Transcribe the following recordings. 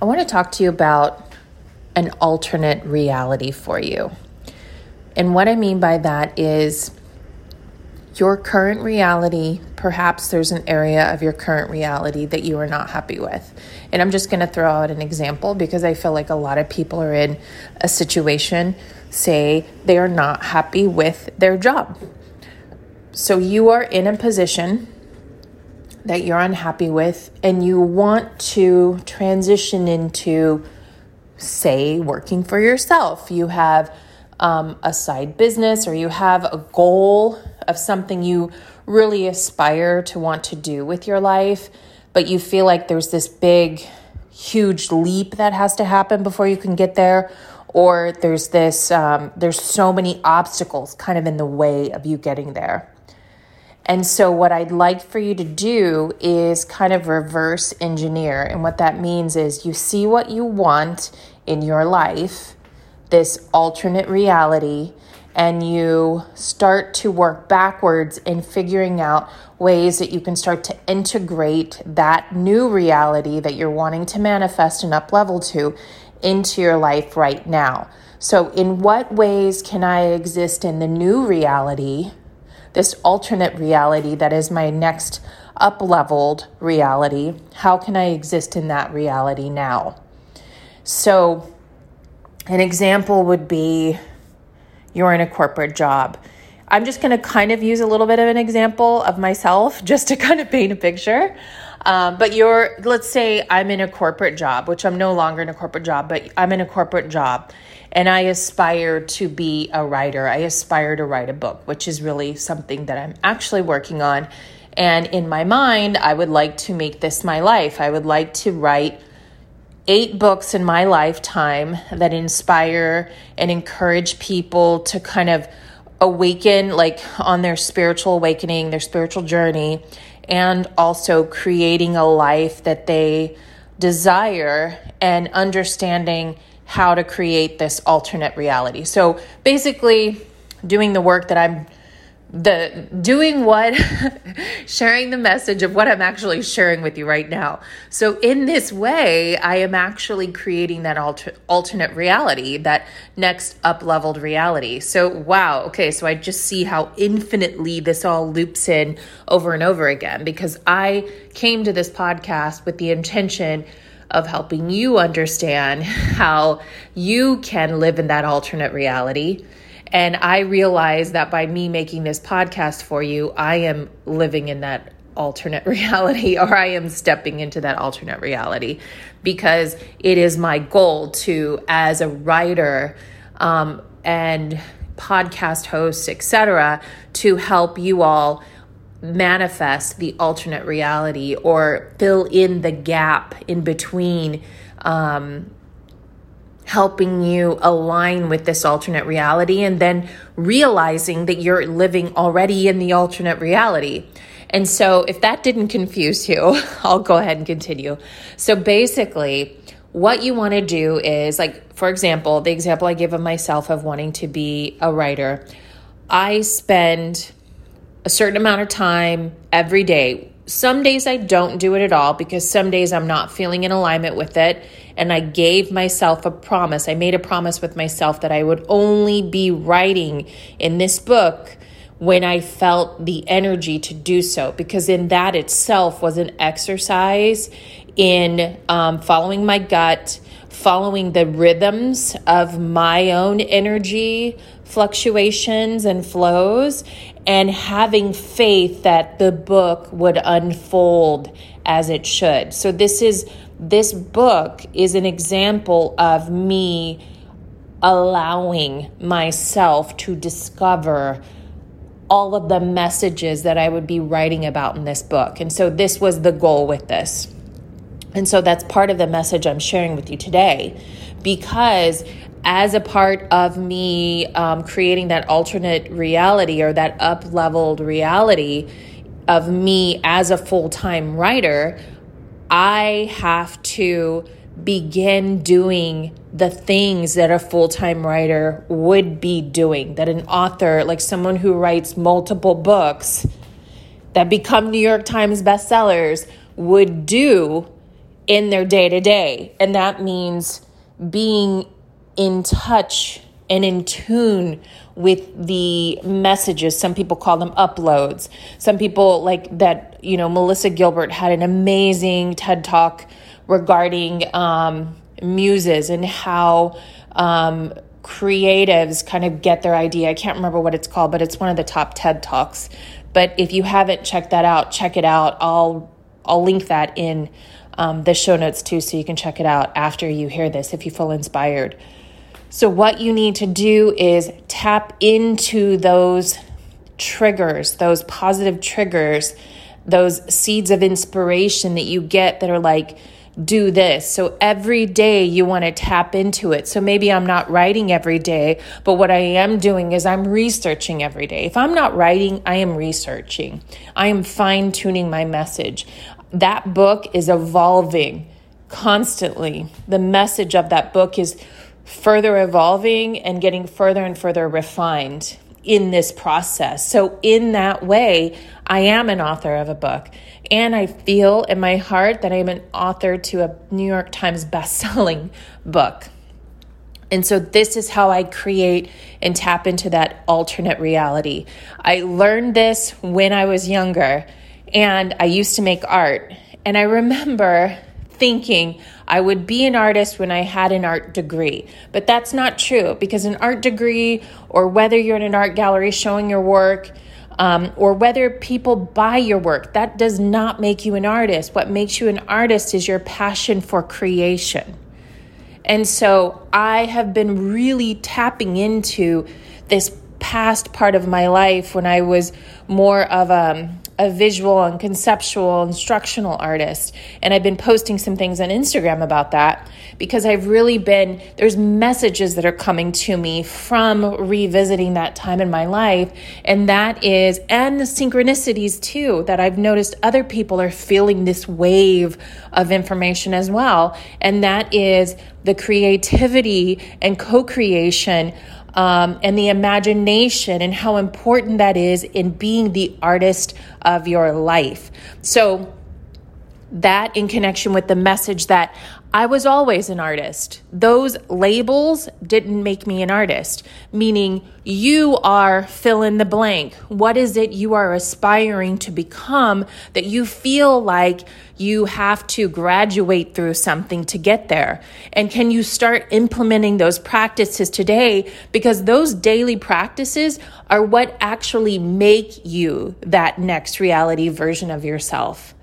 I want to talk to you about an alternate reality for you. And what I mean by that is your current reality, perhaps there's an area of your current reality that you are not happy with. And I'm just going to throw out an example because I feel like a lot of people are in a situation, say they are not happy with their job. So you are in a position that you're unhappy with and you want to transition into, say, working for yourself. You have um, a side business or you have a goal of something you really aspire to want to do with your life, but you feel like there's this big, huge leap that has to happen before you can get there, or there's this, um, there's so many obstacles kind of in the way of you getting there. And so, what I'd like for you to do is kind of reverse engineer. And what that means is you see what you want in your life, this alternate reality, and you start to work backwards in figuring out ways that you can start to integrate that new reality that you're wanting to manifest and up level to into your life right now. So, in what ways can I exist in the new reality, this alternate reality that is my next up leveled reality? How can I exist in that reality now? So, an example would be you're in a corporate job. I'm just going to kind of use a little bit of an example of myself just to kind of paint a picture. Um, but you're, let's say I'm in a corporate job, which I'm no longer in a corporate job, but I'm in a corporate job and I aspire to be a writer. I aspire to write a book, which is really something that I'm actually working on. And in my mind, I would like to make this my life. I would like to write eight books in my lifetime that inspire and encourage people to kind of awaken, like on their spiritual awakening, their spiritual journey, and also creating a life that they desire and understanding how to create this alternate reality. So basically, doing the work that I'm the doing what sharing the message of what I'm actually sharing with you right now. So in this way, I am actually creating that alter, alternate reality, that next up leveled reality. So wow, okay, so I just see how infinitely this all loops in over and over again because I came to this podcast with the intention of helping you understand how you can live in that alternate reality and I realize that by me making this podcast for you, I am living in that alternate reality or I am stepping into that alternate reality because it is my goal to, as a writer um, and podcast host, etc., to help you all manifest the alternate reality or fill in the gap in between um, helping you align with this alternate reality and then realizing that you're living already in the alternate reality. And so, if that didn't confuse you, I'll go ahead and continue. So, basically, what you want to do is like, for example, the example I give of myself of wanting to be a writer, I spend a certain amount of time every day some days I don't do it at all because some days I'm not feeling in alignment with it. And I gave myself a promise. I made a promise with myself that I would only be writing in this book when I felt the energy to do so, because in that itself was an exercise in um, following my gut, following the rhythms of my own energy fluctuations and flows, and having faith that the book would unfold as it should. So this is this book is an example of me allowing myself to discover all of the messages that I would be writing about in this book. And so this was the goal with this. And so that's part of the message I'm sharing with you today because as a part of me um, creating that alternate reality or that up leveled reality of me as a full time writer, I have to begin doing the things that a full time writer would be doing, that an author, like someone who writes multiple books that become New York Times bestsellers, would do in their day to day. And that means being in touch and in tune with the messages. Some people call them uploads. Some people like that, you know, Melissa Gilbert had an amazing TED talk regarding um, muses and how um, creatives kind of get their idea. I can't remember what it's called, but it's one of the top TED Talks. But if you haven't checked that out, check it out. I'll I'll link that in um, the show notes too, so you can check it out after you hear this if you feel inspired. So what you need to do is tap into those triggers, those positive triggers, those seeds of inspiration that you get that are like do this. So every day you want to tap into it. So maybe I'm not writing every day, but what I am doing is I'm researching every day. If I'm not writing, I am researching. I am fine tuning my message. That book is evolving constantly. The message of that book is further evolving and getting further and further refined in this process. So, in that way, I am an author of a book. And I feel in my heart that I'm an author to a New York Times best-selling book. And so this is how I create and tap into that alternate reality. I learned this when I was younger and I used to make art. And I remember thinking I would be an artist when I had an art degree. But that's not true because an art degree, or whether you're in an art gallery showing your work, um, or whether people buy your work, that does not make you an artist. What makes you an artist is your passion for creation. And so I have been really tapping into this past part of my life when I was more of a, a visual and conceptual instructional artist. And I've been posting some things on Instagram about that because I've really been, there's messages that are coming to me from revisiting that time in my life. And that is, and the synchronicities too, that I've noticed other people are feeling this wave of information as well. And that is the creativity and co creation um, and the imagination and how important that is in being the artist of your life. So, that in connection with the message that I was always an artist. Those labels didn't make me an artist, meaning you are fill in the blank. What is it you are aspiring to become that you feel like you have to graduate through something to get there? And can you start implementing those practices today? Because those daily practices are what actually make you that next reality version of yourself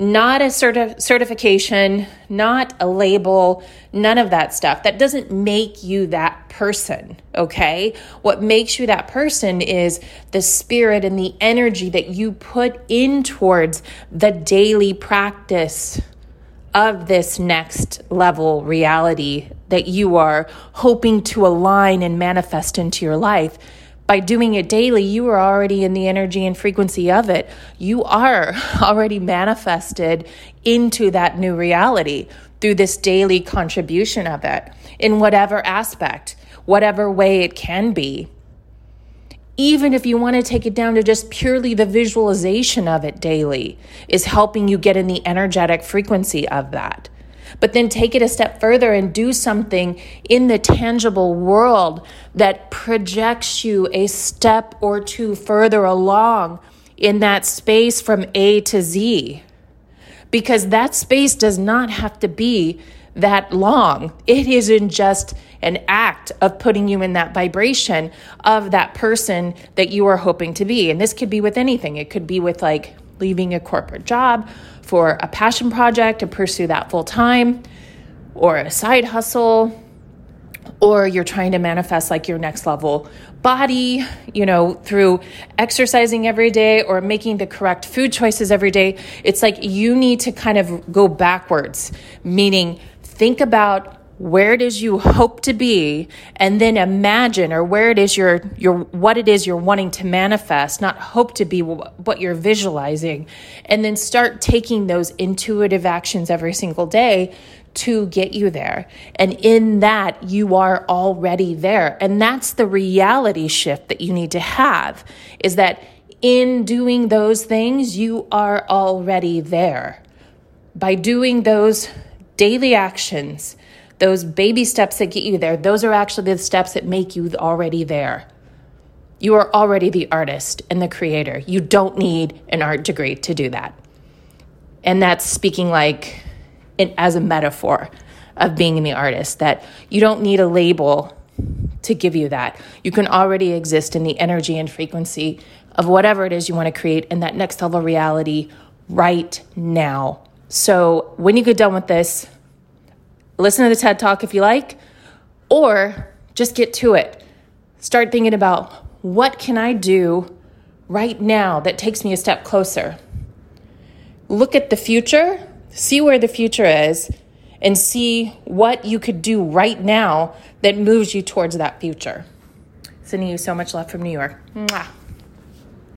not a certi- certification, not a label, none of that stuff. That doesn't make you that person, okay? What makes you that person is the spirit and the energy that you put in towards the daily practice of this next level reality that you are hoping to align and manifest into your life by doing it daily, you are already in the energy and frequency of it. You are already manifested into that new reality through this daily contribution of it in whatever aspect, whatever way it can be. Even if you want to take it down to just purely the visualization of it daily, is helping you get in the energetic frequency of that but then take it a step further and do something in the tangible world that projects you a step or two further along in that space from A to Z. Because that space does not have to be that long. It isn't just an act of putting you in that vibration of that person that you are hoping to be. And this could be with anything. It could be with like leaving a corporate job for a passion project to pursue that full time or a side hustle or you're trying to manifest like your next level body, you know, through exercising every day or making the correct food choices every day. It's like you need to kind of go backwards, meaning think about where it is you hope to be and then imagine or where it is you're, what it is you're wanting to manifest not hope to be what you're visualizing and then start taking those intuitive actions every single day to get you there. And in that you are already there. And that's the reality shift that you need to have is that in doing those things you are already there. By doing those daily actions, those baby steps that get you there, those are actually the steps that make you already there. You are already the artist and the creator. You don't need an art degree to do that. And that's speaking like it as a metaphor of being the artist, that you don't need a label to give you that. You can already exist in the energy and frequency of whatever it is you want to create in that next level reality right now. So when you get done with this, listen to the TED Talk if you like, or just get to it. Start thinking about what can I do right now that takes me a step closer. Look at the future, see where the future is, and see what you could do right now that moves you towards that future. Sending you so much love from New York. Mwah.